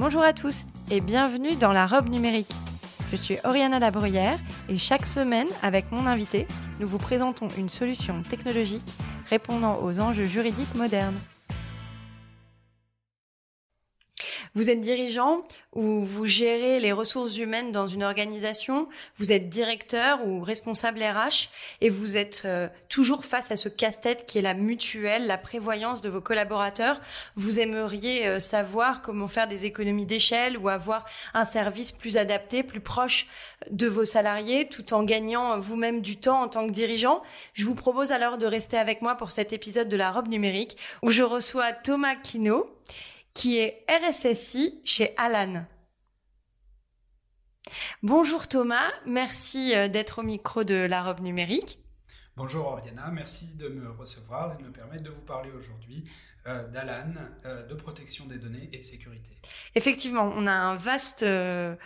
Bonjour à tous et bienvenue dans la robe numérique. Je suis Oriana Labruyère et chaque semaine, avec mon invité, nous vous présentons une solution technologique répondant aux enjeux juridiques modernes. Vous êtes dirigeant ou vous gérez les ressources humaines dans une organisation, vous êtes directeur ou responsable RH et vous êtes euh, toujours face à ce casse-tête qui est la mutuelle, la prévoyance de vos collaborateurs. Vous aimeriez euh, savoir comment faire des économies d'échelle ou avoir un service plus adapté, plus proche de vos salariés tout en gagnant vous-même du temps en tant que dirigeant. Je vous propose alors de rester avec moi pour cet épisode de la robe numérique où je reçois Thomas Kino qui est RSSI chez Alan. Bonjour Thomas, merci euh, d'être au micro de la robe numérique. Bonjour Oriana, merci de me recevoir et de me permettre de vous parler aujourd'hui d'Alan, euh, de protection des données et de sécurité. Effectivement, on a un vaste euh,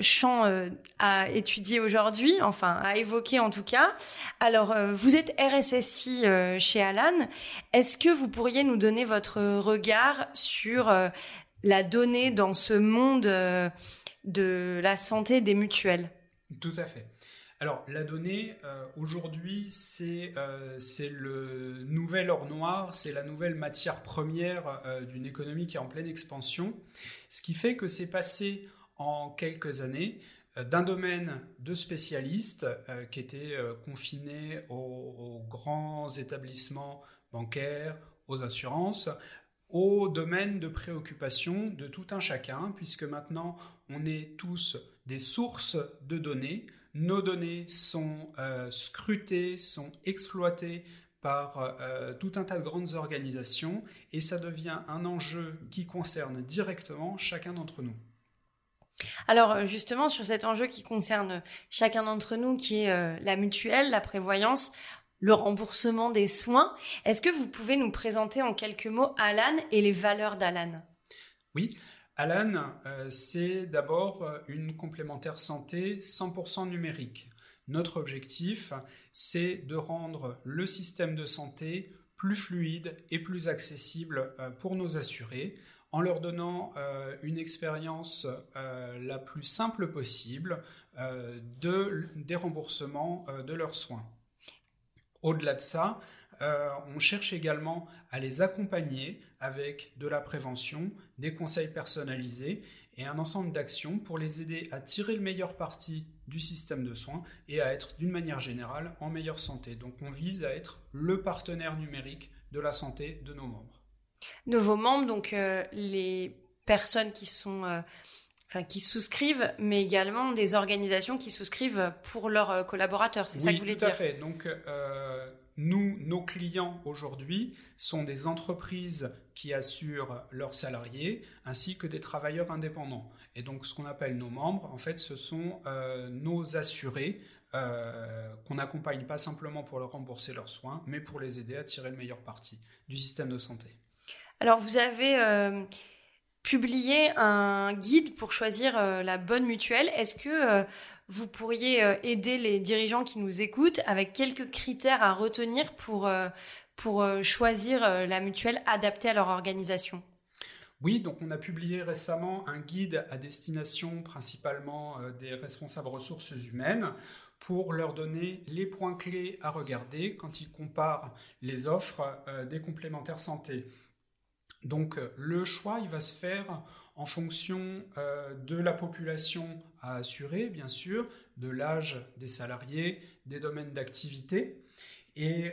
champ à étudier aujourd'hui, enfin à évoquer en tout cas. Alors, vous êtes RSSI chez Alan. Est-ce que vous pourriez nous donner votre regard sur la donnée dans ce monde de la santé des mutuelles? Tout à fait. Alors, la donnée, euh, aujourd'hui, euh, c'est le nouvel or noir, c'est la nouvelle matière première euh, d'une économie qui est en pleine expansion, ce qui fait que c'est passé en quelques années d'un domaine de spécialistes qui étaient confinés aux, grands établissements bancaires, aux assurances, au domaine de préoccupation de tout un chacun, puisque maintenant on est tous des sources de données, nos données sont euh, scrutées, sont exploitées par euh, tout un tas de grandes organisations et ça devient un enjeu qui concerne directement chacun d'entre nous. Alors justement sur cet enjeu qui concerne chacun d'entre nous, qui est euh, la mutuelle, la prévoyance, le remboursement des soins, est-ce que vous pouvez nous présenter en quelques mots Alan et les valeurs d'Alan? Oui, Alan, euh, c'est d'abord euh, une complémentaire santé 100% numérique. Notre objectif, c'est de rendre le système de santé plus fluide et plus accessible euh, pour nos assurés en leur donnant une expérience la plus simple possible de, des remboursements de leurs soins. Au-delà de ça, on cherche également à les accompagner avec de la prévention, des conseils personnalisés et un ensemble d'actions pour les aider à tirer le meilleur parti du système de soins et à être d'une manière générale en meilleure santé. Donc on vise à être le partenaire numérique de la santé de nos membres. De vos membres, donc euh, les personnes qui sont... Euh, enfin, qui souscrivent, mais également des organisations qui souscrivent pour leurs euh, collaborateurs. C'est ça que vous voulez dire Oui, tout à fait. Donc, nous, nos clients aujourd'hui sont des entreprises qui assurent leurs salariés ainsi que des travailleurs indépendants. Et donc ce qu'on appelle nos membres, en fait, ce sont euh, nos assurés euh, qu'on n'accompagne pas simplement pour leur rembourser leurs soins, mais pour les aider à tirer le meilleur parti du système de santé. Alors vous avez euh, publié un guide pour choisir la bonne mutuelle. Est-ce que vous pourriez euh, aider les dirigeants qui nous écoutent avec quelques critères à retenir pour, euh, pour euh, choisir la mutuelle adaptée à leur organisation? Oui, donc on a publié récemment un guide à destination principalement des responsables ressources humaines pour leur donner les points clés à regarder quand ils comparent les offres des complémentaires santé. Donc le choix, il va se faire en fonction euh, de la population à assurer, bien sûr, de l'âge des salariés, des domaines d'activité. Et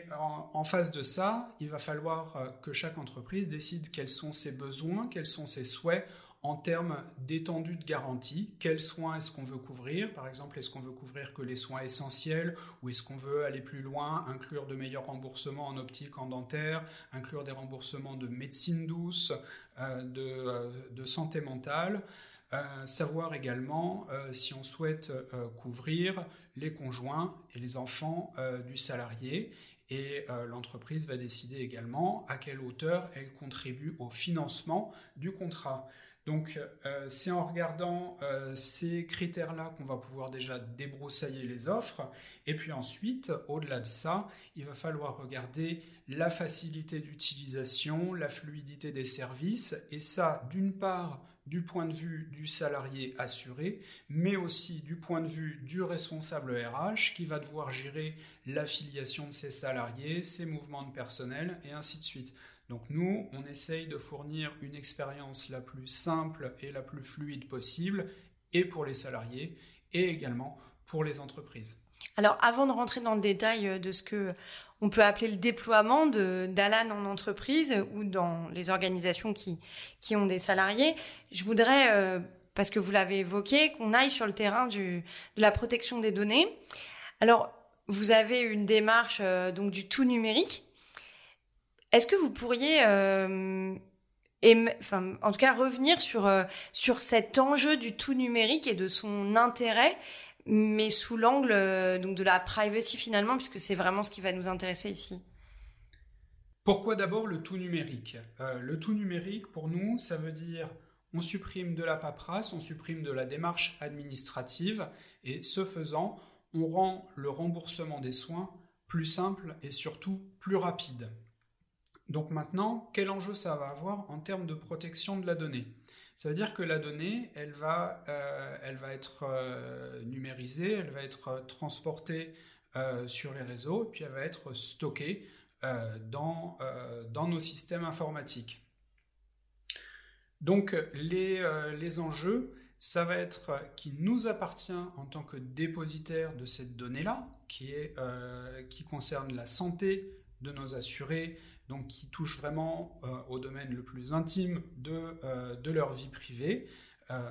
en, face de ça, il va falloir euh, que chaque entreprise décide quels sont ses besoins, quels sont ses souhaits en termes d'étendue de garantie. Quels soins est-ce qu'on veut couvrir? Par exemple, est-ce qu'on veut couvrir que les soins essentiels ou est-ce qu'on veut aller plus loin, inclure de meilleurs remboursements en optique, en dentaire, inclure des remboursements de médecine douce, euh, euh, de, santé mentale? Savoir également si on souhaite couvrir les conjoints et les enfants du salarié et l'entreprise va décider également à quelle hauteur elle contribue au financement du contrat. Donc euh, c'est en regardant euh, ces critères-là qu'on va pouvoir déjà débroussailler les offres. Et puis ensuite, au-delà de ça, il va falloir regarder la facilité d'utilisation, la fluidité des services. Et ça, d'une part, du point de vue du salarié assuré, mais aussi du point de vue du responsable RH qui va devoir gérer l'affiliation de ses salariés, ses mouvements de personnel et ainsi de suite. Donc nous, on essaye de fournir une expérience la plus simple et la plus fluide possible, et pour les salariés, et également pour les entreprises. Alors avant de rentrer dans le détail euh, de ce que on peut appeler le déploiement d'Alan en entreprise ou dans les organisations qui, qui ont des salariés, je voudrais, euh, parce que vous l'avez évoqué, qu'on aille sur le terrain de la protection des données. Alors, vous avez une démarche euh, donc du tout numérique est-ce que vous pourriez, euh, en tout cas, revenir sur, euh, sur cet enjeu du tout numérique et de son intérêt, mais sous l'angle euh, de la privacy finalement, puisque c'est vraiment ce qui va nous intéresser ici? Pourquoi d'abord le tout numérique? Le tout numérique, pour nous, ça veut dire on supprime de la paperasse, on supprime de la démarche administrative, et ce faisant, on rend le remboursement des soins plus simple et surtout plus rapide. Donc maintenant, quel enjeu ça va avoir en termes de protection de la donnée? Ça veut dire que la donnée, elle va, euh, elle va être euh, numérisée, elle va être euh, transportée sur les réseaux, puis elle va être stockée dans, dans nos systèmes informatiques. Donc les, les enjeux, ça va être qu'il nous appartient en tant que dépositaire de cette donnée-là, qui, qui concerne la santé de nos assurés, donc qui touchent vraiment euh, au domaine le plus intime de, euh, de leur vie privée, euh,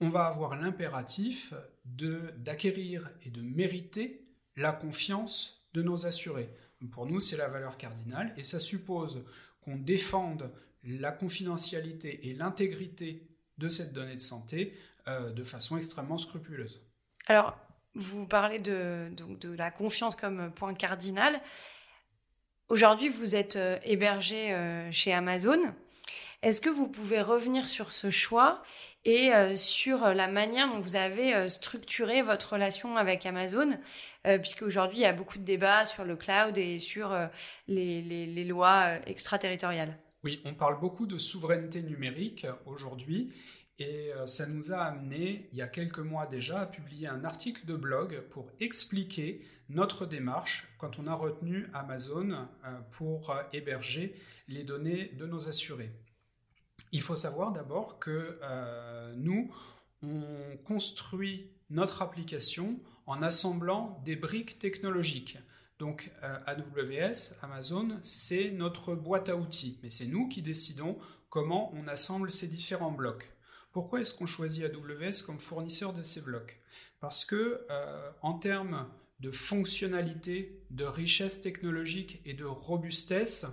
on va avoir l'impératif d'acquérir et de mériter la confiance de nos assurés. pour nous, c'est la valeur cardinale et ça suppose qu'on défende la confidentialité et l'intégrité de cette donnée de santé de façon extrêmement scrupuleuse. Alors, vous parlez de, de la confiance comme point cardinal. Aujourd'hui, vous êtes euh, hébergé euh, chez Amazon. Est-ce que vous pouvez revenir sur ce choix et euh, sur la manière dont vous avez structuré votre relation avec Amazon, puisque aujourd'hui il y a beaucoup de débats sur le cloud et sur les, les, lois extraterritoriales? Oui, on parle beaucoup de souveraineté numérique aujourd'hui. Et ça nous a amené, il y a quelques mois déjà, à publier un article de blog pour expliquer notre démarche quand on a retenu Amazon euh, pour euh, héberger les données de nos assurés. Il faut savoir d'abord que euh, nous, on construit notre application en assemblant des briques technologiques. Donc AWS, Amazon, c'est notre boîte à outils, mais c'est nous qui décidons comment on assemble ces différents blocs. Pourquoi est-ce qu'on choisit AWS comme fournisseur de ces blocs? Parce que en termes de fonctionnalité, de richesse technologique et de robustesse,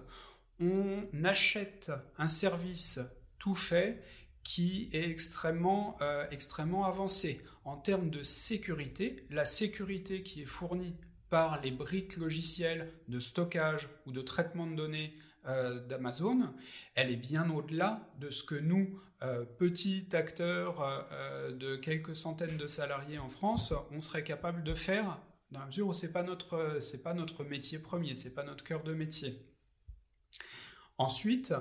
on achète un service tout fait qui est extrêmement, euh, extrêmement avancé. En termes de sécurité, la sécurité qui est fournie par les briques logicielles de stockage ou de traitement de données euh, d'Amazon, elle est bien au-delà de ce que nous, euh, petits acteurs de quelques centaines de salariés en France, on serait capable de faire dans la mesure où c'est pas pas notre métier premier, c'est pas notre cœur de métier. Ensuite,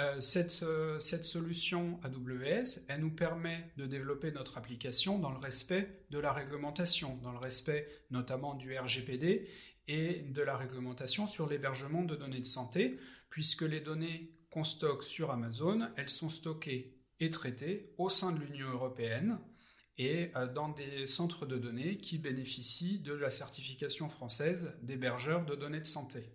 euh, cette, euh, cette, solution AWS, elle nous permet de développer notre application dans le respect de la réglementation, dans le respect notamment du RGPD et de la réglementation sur l'hébergement de données de santé, puisque les données qu'on stocke sur Amazon, elles sont stockées et traitées au sein de l'Union européenne et euh, dans des centres de données qui bénéficient de la certification française d'hébergeurs de données de santé.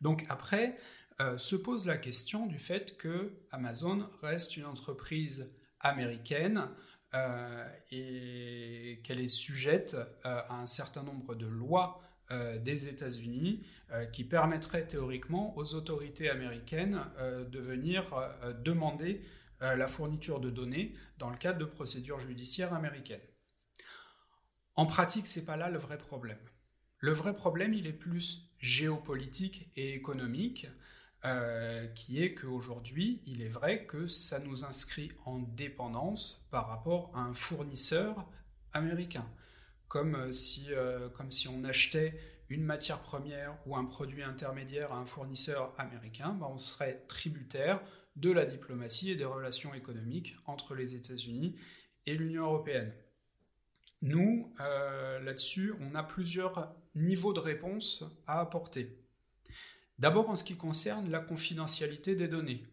Donc après, euh, se pose la question du fait que Amazon reste une entreprise américaine euh, et qu'elle est sujette à un certain nombre de lois des États-Unis qui permettraient théoriquement aux autorités américaines de venir demander la fourniture de données dans le cadre de procédures judiciaires américaines. En pratique, c'est pas là le vrai problème. Le vrai problème, il est plus géopolitique et économique, euh, qui est qu'aujourd'hui, il est vrai que ça nous inscrit en dépendance par rapport à un fournisseur américain. Comme euh, si, euh, comme si on achetait une matière première ou un produit intermédiaire à un fournisseur américain, ben on serait tributaire de la diplomatie et des relations économiques entre les États-Unis et l'Union européenne. Nous, euh, là-dessus, on a plusieurs niveaux de réponse à apporter. D'abord en ce qui concerne la confidentialité des données.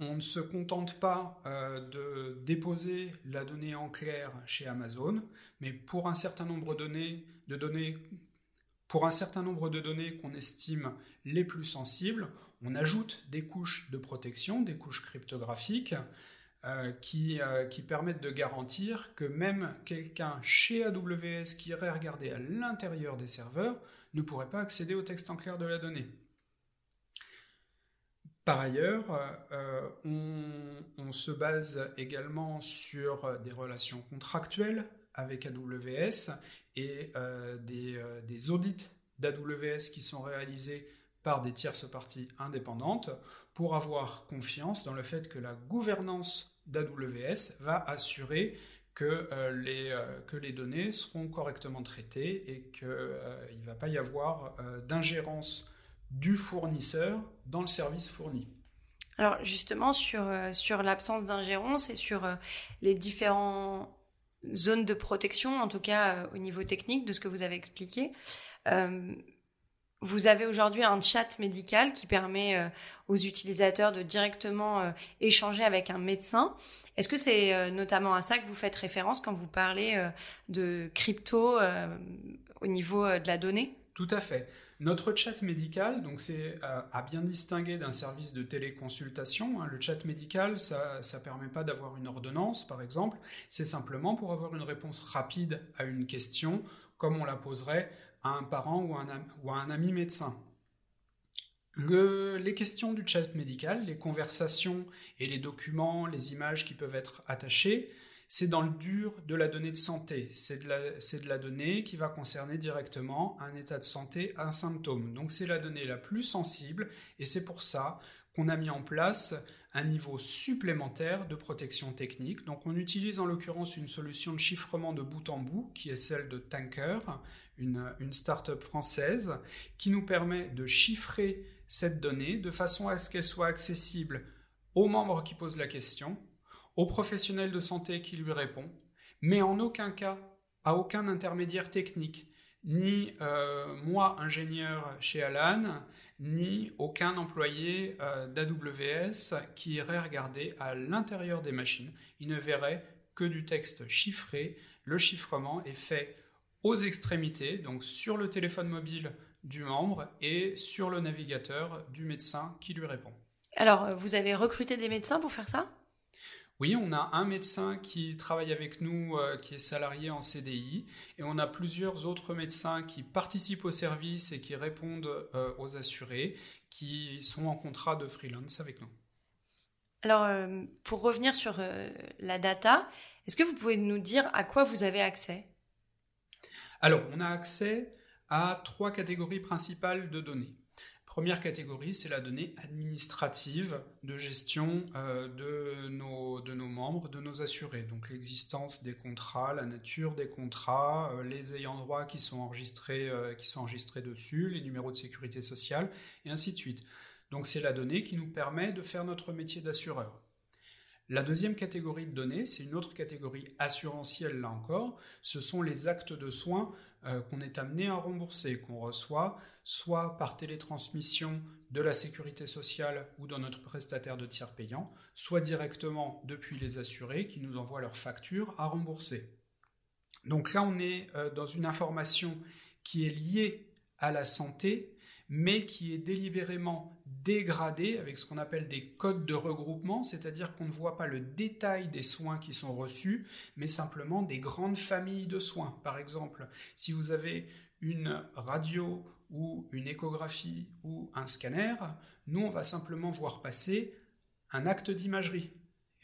On ne se contente pas euh, de déposer la donnée en clair chez Amazon, mais pour un certain nombre de données, de données pour un certain nombre de données qu'on estime les plus sensibles, on ajoute des couches de protection, des couches cryptographiques, euh, qui, euh, qui, permettent de garantir que même quelqu'un chez AWS qui irait regarder à l'intérieur des serveurs ne pourrait pas accéder au texte en clair de la donnée. Par ailleurs, euh, on, se base également sur des relations contractuelles avec AWS et des, des audits d'AWS qui sont réalisés par des tierces parties indépendantes pour avoir confiance dans le fait que la gouvernance d'AWS va assurer que, euh, les, euh, que les données seront correctement traitées et qu'il euh, ne va pas y avoir d'ingérence du fournisseur dans le service fourni. Alors justement, sur, sur l'absence d'ingérence et sur les différentes zones de protection, en tout cas au niveau technique de ce que vous avez expliqué, vous avez aujourd'hui un chat médical qui permet euh, aux utilisateurs de directement euh, échanger avec un médecin. Est-ce que c'est euh, notamment à ça que vous faites référence quand vous parlez de crypto au niveau de la donnée? Tout à fait. Notre chat médical, donc c'est à bien distinguer d'un service de téléconsultation. Hein. Le chat médical, ça ne permet pas d'avoir une ordonnance, par exemple. C'est simplement pour avoir une réponse rapide à une question, comme on la poserait à un parent ou à un ami médecin. les questions du chat médical, les conversations et les documents, les images qui peuvent être attachées, c'est dans le dur de la donnée de santé. C'est de, la donnée qui va concerner directement un état de santé, un symptôme. Donc c'est la donnée la plus sensible et c'est pour ça qu'on a mis en place un niveau supplémentaire de protection technique. Donc on utilise en l'occurrence une solution de chiffrement de bout en bout qui est celle de Tanker, une, une start-up française, qui nous permet de chiffrer cette donnée de façon à ce qu'elle soit accessible aux membres qui posent la question, aux professionnels de santé qui lui répond, mais en aucun cas à aucun intermédiaire technique, ni euh, moi, ingénieur chez Alan, ni aucun employé euh, d'AWS qui irait regarder à l'intérieur des machines. Il ne verrait que du texte chiffré. Le chiffrement est fait aux extrémités, donc sur le téléphone mobile du membre et sur le navigateur du médecin qui lui répond. Alors, vous avez recruté des médecins pour faire ça? Oui, on a un médecin qui travaille avec nous, euh, qui est salarié en CDI, et on a plusieurs autres médecins qui participent au service et qui répondent euh, aux assurés, qui sont en contrat de freelance avec nous. Alors, pour revenir sur la data, est-ce que vous pouvez nous dire à quoi vous avez accès? Alors, on a accès à trois catégories principales de données. Première catégorie, c'est la donnée administrative de gestion euh, de, nos, membres, de nos assurés. Donc l'existence des contrats, la nature des contrats, euh, les ayants droit qui sont, enregistrés, euh, qui sont enregistrés dessus, les numéros de sécurité sociale, et ainsi de suite. Donc c'est la donnée qui nous permet de faire notre métier d'assureur. La deuxième catégorie de données, c'est une autre catégorie assurantielle là encore, ce sont les actes de soins qu'on est amené à rembourser, qu'on reçoit soit par télétransmission de la sécurité sociale ou dans notre prestataire de tiers payant, soit directement depuis les assurés qui nous envoient leurs factures à rembourser. Donc là, on est euh, dans une information qui est liée à la santé, mais qui est délibérément dégradé avec ce qu'on appelle des codes de regroupement, c'est-à-dire qu'on ne voit pas le détail des soins qui sont reçus, mais simplement des grandes familles de soins. Par exemple, si vous avez une radio ou une échographie ou un scanner, nous, on va simplement voir passer un acte d'imagerie.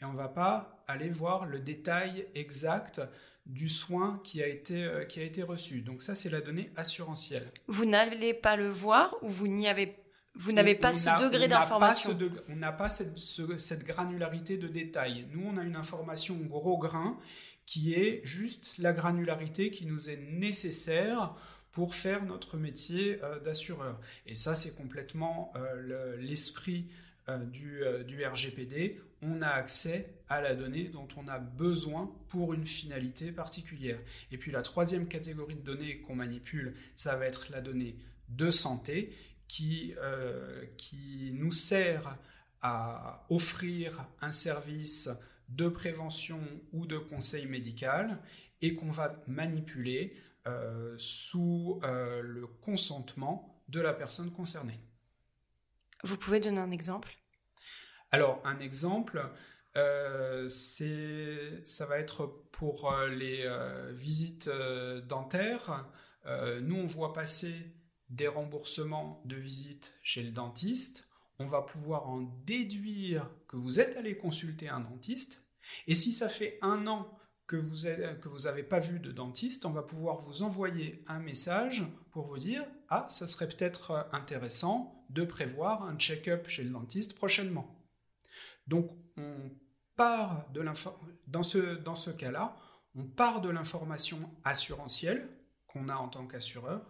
et on ne va pas aller voir le détail exact du soin qui a été, euh, qui a été reçu. Donc ça, c'est la donnée assurantielle. Vous n'allez pas le voir ou vous n'y avez vous n'avez pas ce degré d'information. On n'a pas cette, cette, granularité de détail. Nous, on a une information gros grain qui est juste la granularité qui nous est nécessaire pour faire notre métier euh, d'assureur. Et ça, c'est complètement euh, l'esprit euh, du, RGPD. On a accès à la donnée dont on a besoin pour une finalité particulière. Et puis la troisième catégorie de données qu'on manipule, ça va être la donnée de santé qui, qui nous sert à offrir un service de prévention ou de conseil médical et qu'on va manipuler euh, sous euh, le consentement de la personne concernée. Vous pouvez donner un exemple? Alors, un exemple, euh, ça va être pour les visites dentaires. nous, on voit passer des remboursements de visites chez le dentiste. On va pouvoir en déduire que vous êtes allé consulter un dentiste. Et si ça fait un an que vous n'avez pas vu de dentiste, on va pouvoir vous envoyer un message pour vous dire Ah, ça serait peut-être euh, intéressant de prévoir un check-up chez le dentiste prochainement. Donc, on part de dans ce, dans ce cas-là, on part de l'information assurantielle qu'on a en tant qu'assureur,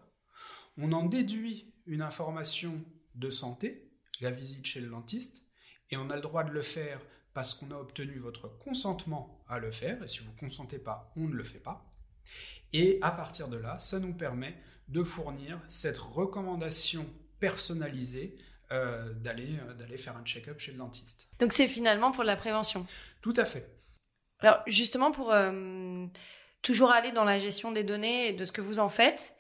on en déduit une information de santé, la visite chez le dentiste, et on a le droit de le faire parce qu'on a obtenu votre consentement à le faire, et si vous ne consentez pas, on ne le fait pas. Et à partir de là, ça nous permet de fournir cette recommandation personnalisée euh, d'aller, euh, faire un check-up chez le dentiste. Donc c'est finalement pour la prévention Tout à fait. Alors justement, pour euh, toujours aller dans la gestion des données et de ce que vous en faites,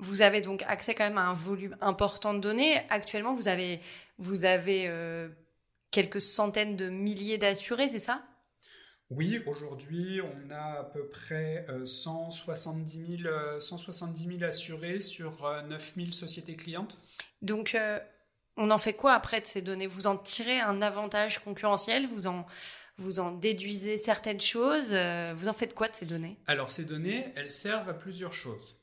vous avez donc accès quand même à un volume important de données. Actuellement, vous avez, vous avez quelques centaines de milliers d'assurés, c'est ça? Oui, aujourd'hui, on a à peu près 170 000, 170 000 assurés sur 9 euh, 000 sociétés clientes. Donc, euh, on en fait quoi après de ces données? Vous en tirez un avantage concurrentiel? Vous en, vous en déduisez certaines choses? Euh, Vous en faites quoi de ces données? Alors, ces données, elles servent à plusieurs choses.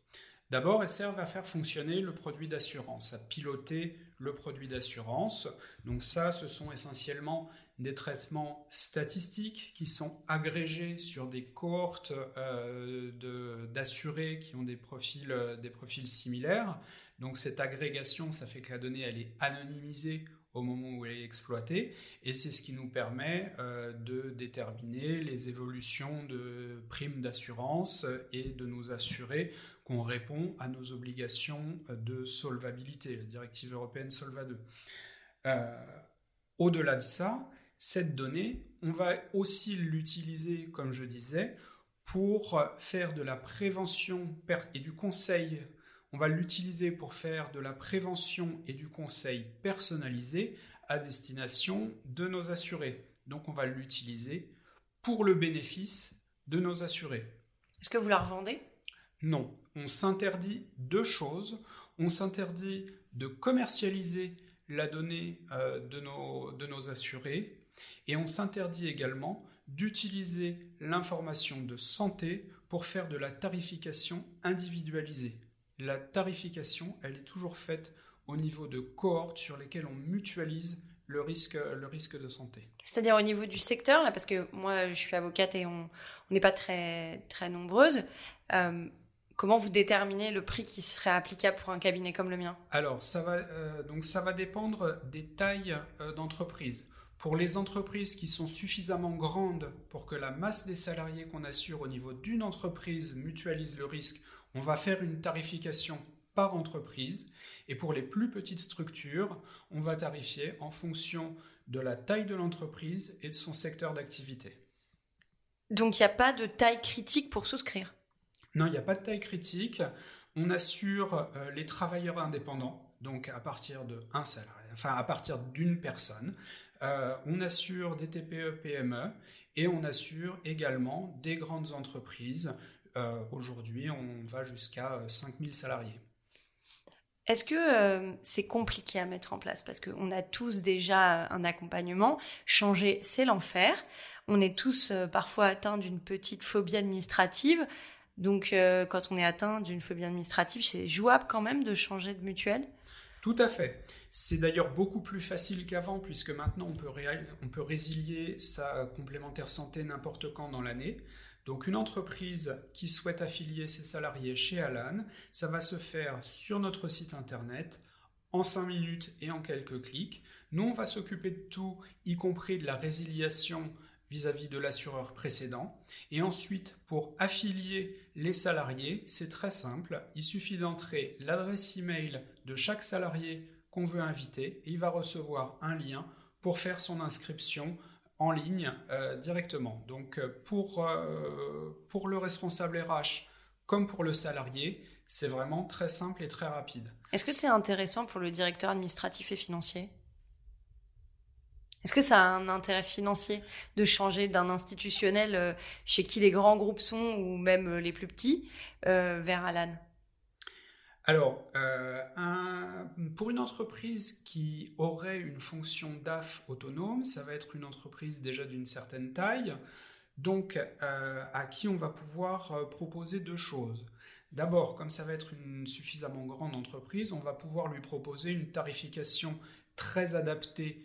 D'abord, elles servent à faire fonctionner le produit d'assurance, à piloter le produit d'assurance. Donc ça, ce sont essentiellement des traitements statistiques qui sont agrégés sur des cohortes euh, d'assurés qui ont des profils, euh, des profils similaires. Donc cette agrégation, ça fait que la donnée, elle est anonymisée au moment où elle est exploitée, et c'est ce qui nous permet euh, de déterminer les évolutions de primes d'assurance et de nous assurer qu'on répond à nos obligations de solvabilité, la directive européenne Solva 2. Euh, au-delà de ça, cette donnée, on va aussi l'utiliser, comme je disais, pour faire de la prévention et du conseil. On va l'utiliser pour faire de la prévention et du conseil personnalisé à destination de nos assurés. Donc on va l'utiliser pour le bénéfice de nos assurés. Est-ce que vous la revendez? Non on s'interdit deux choses. On s'interdit de commercialiser la donnée euh, de, nos, de nos assurés et on s'interdit également d'utiliser l'information de santé pour faire de la tarification individualisée. La tarification, elle est toujours faite au niveau de cohortes sur lesquelles on mutualise le risque, le risque de santé. C'est-à-dire au niveau du secteur, là, parce que moi je suis avocate et on n'est pas très, très nombreuses. Euh, Comment vous déterminez le prix qui serait applicable pour un cabinet comme le mien Alors, ça va, euh, donc ça va dépendre des tailles euh, d'entreprise. Pour les entreprises qui sont suffisamment grandes pour que la masse des salariés qu'on assure au niveau d'une entreprise mutualise le risque, on va faire une tarification par entreprise. Et pour les plus petites structures, on va tarifier en fonction de la taille de l'entreprise et de son secteur d'activité. Donc il n'y a pas de taille critique pour souscrire non, il n'y a pas de taille critique. On assure euh, les travailleurs indépendants, donc à partir de un salarié, enfin à partir d'une personne. Euh, on assure des TPE, PME et on assure également des grandes entreprises. Euh, aujourd'hui, on va jusqu'à 5000 salariés. Est-ce que c'est compliqué à mettre en place? Parce qu'on a tous déjà un accompagnement. Changer, c'est l'enfer. On est tous parfois atteints d'une petite phobie administrative. Donc, euh, quand on est atteint d'une phobie administrative, c'est jouable quand même de changer de mutuelle? Tout à fait. C'est d'ailleurs beaucoup plus facile qu'avant, puisque maintenant on peut, on peut résilier sa complémentaire santé n'importe quand dans l'année. Donc une entreprise qui souhaite affilier ses salariés chez Alan, ça va se faire sur notre site internet en 5 minutes et en quelques clics. Nous, on va s'occuper de tout, y compris de la résiliation vis-à-vis de l'assureur précédent. Et ensuite, pour affilier les salariés, c'est très simple. Il suffit d'entrer l'adresse email de chaque salarié qu'on veut inviter et il va recevoir un lien pour faire son inscription en ligne euh, directement. Donc euh, pour, euh, pour le responsable RH comme pour le salarié, c'est vraiment très simple et très rapide. Est-ce que c'est intéressant pour le directeur administratif et financier? Est-ce que ça a un intérêt financier de changer d'un institutionnel chez qui les grands groupes sont ou même les plus petits vers Alan? Alors, euh, pour une entreprise qui aurait une fonction DAF autonome, ça va être une entreprise déjà d'une certaine taille, donc euh, à qui on va pouvoir euh, proposer deux choses. D'abord, comme ça va être une suffisamment grande entreprise, on va pouvoir lui proposer une tarification très adaptée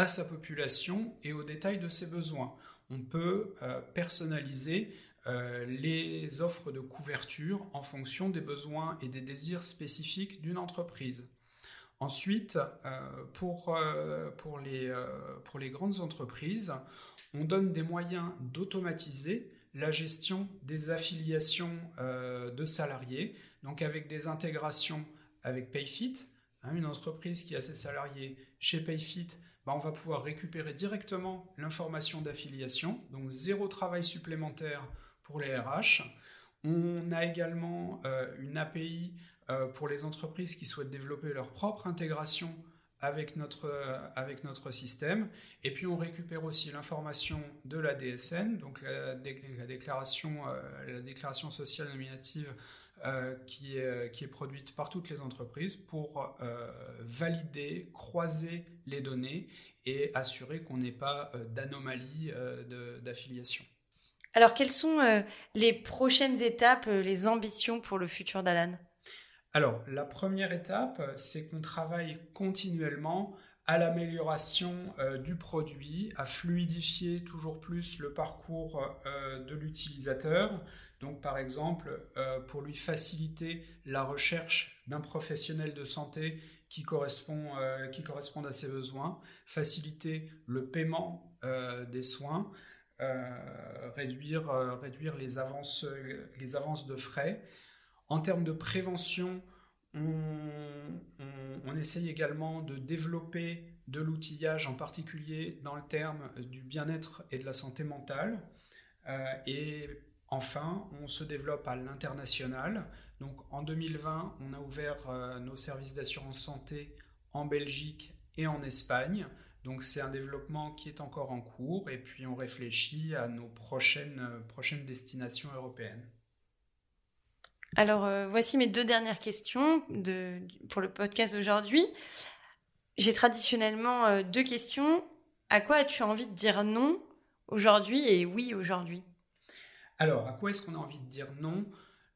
à sa population et aux détails de ses besoins. On peut personnaliser euh, les offres de couverture en fonction des besoins et des désirs spécifiques d'une entreprise. Ensuite, euh, pour, euh, pour, les, pour les grandes entreprises, on donne des moyens d'automatiser la gestion des affiliations de salariés, donc avec des intégrations avec Payfit. Hein, une entreprise qui a ses salariés chez Payfit, bah, on va pouvoir récupérer directement l'information d'affiliation, donc zéro travail supplémentaire pour les RH. On a également euh, une API euh, pour les entreprises qui souhaitent développer leur propre intégration avec notre, euh, système. Et puis on récupère aussi l'information de la DSN, donc la déclaration sociale nominative qui, est, qui est produite par toutes les entreprises pour valider, croiser les données et assurer qu'on n'ait pas d'anomalie d'affiliation. Alors, quelles sont euh, les prochaines étapes, euh, les ambitions pour le futur d'Alan? Alors, la première étape, c'est qu'on travaille continuellement à l'amélioration euh, du produit, à fluidifier toujours plus le parcours de l'utilisateur. Donc, par exemple, pour lui faciliter la recherche d'un professionnel de santé qui correspond, qui correspond à ses besoins, faciliter le paiement des soins, euh, réduire, euh, réduire les, avances, les avances de frais. En termes de prévention, on, essaye également de développer de l'outillage, en particulier dans le terme du bien-être et de la santé mentale. Euh, et enfin, on se développe à l'international. Donc en 2020, on a ouvert nos services d'assurance santé en Belgique et en Espagne. Donc c'est un développement qui est encore en cours et puis on réfléchit à nos prochaines, euh, destinations européennes. Alors euh, voici mes deux dernières questions pour le podcast d'aujourd'hui. J'ai traditionnellement euh, deux questions. À quoi as-tu envie de dire non aujourd'hui et oui aujourd'hui? Alors à quoi est-ce qu'on a envie de dire non?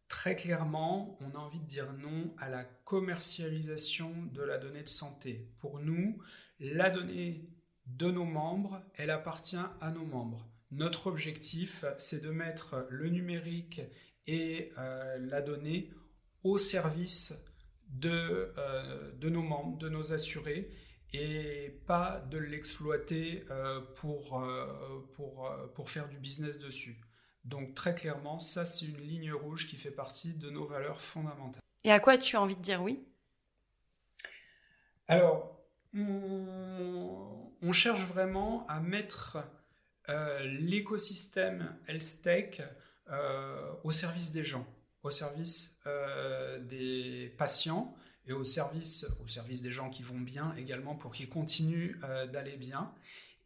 Très clairement, on a envie de dire non à la commercialisation de la donnée de santé. Pour nous, la donnée de nos membres, elle appartient à nos membres. Notre objectif, c'est de mettre le numérique et euh, la donnée au service de, euh, de, nos membres, de nos assurés, et pas de l'exploiter euh, pour faire du business dessus. Donc très clairement, ça c'est une ligne rouge qui fait partie de nos valeurs fondamentales. Et à quoi tu as envie de dire oui? Alors, on, cherche vraiment à mettre euh, l'écosystème health tech euh, au service des gens, au service euh, des patients et au service, au service des gens qui vont bien également pour qu'ils continuent d'aller bien.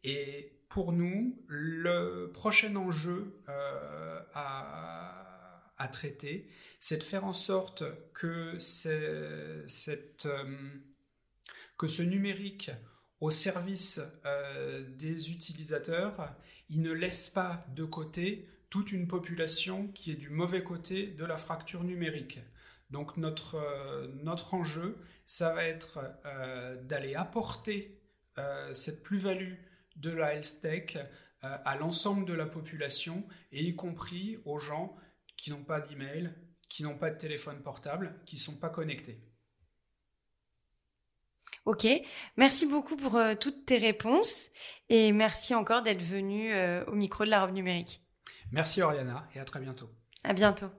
Et pour nous, le prochain enjeu à, à, traiter, c'est de faire en sorte que, ce numérique au service des utilisateurs, il ne laisse pas de côté toute une population qui est du mauvais côté de la fracture numérique. Donc notre, euh, enjeu, ça va être euh, d'aller apporter euh, cette plus-value de la health tech à l'ensemble de la population, et y compris aux gens qui n'ont pas d'email, qui n'ont pas de téléphone portable, qui ne sont pas connectés. Ok, merci beaucoup pour toutes tes réponses et merci encore d'être venu au micro de la robe numérique. Merci Oriana et à très bientôt. À bientôt.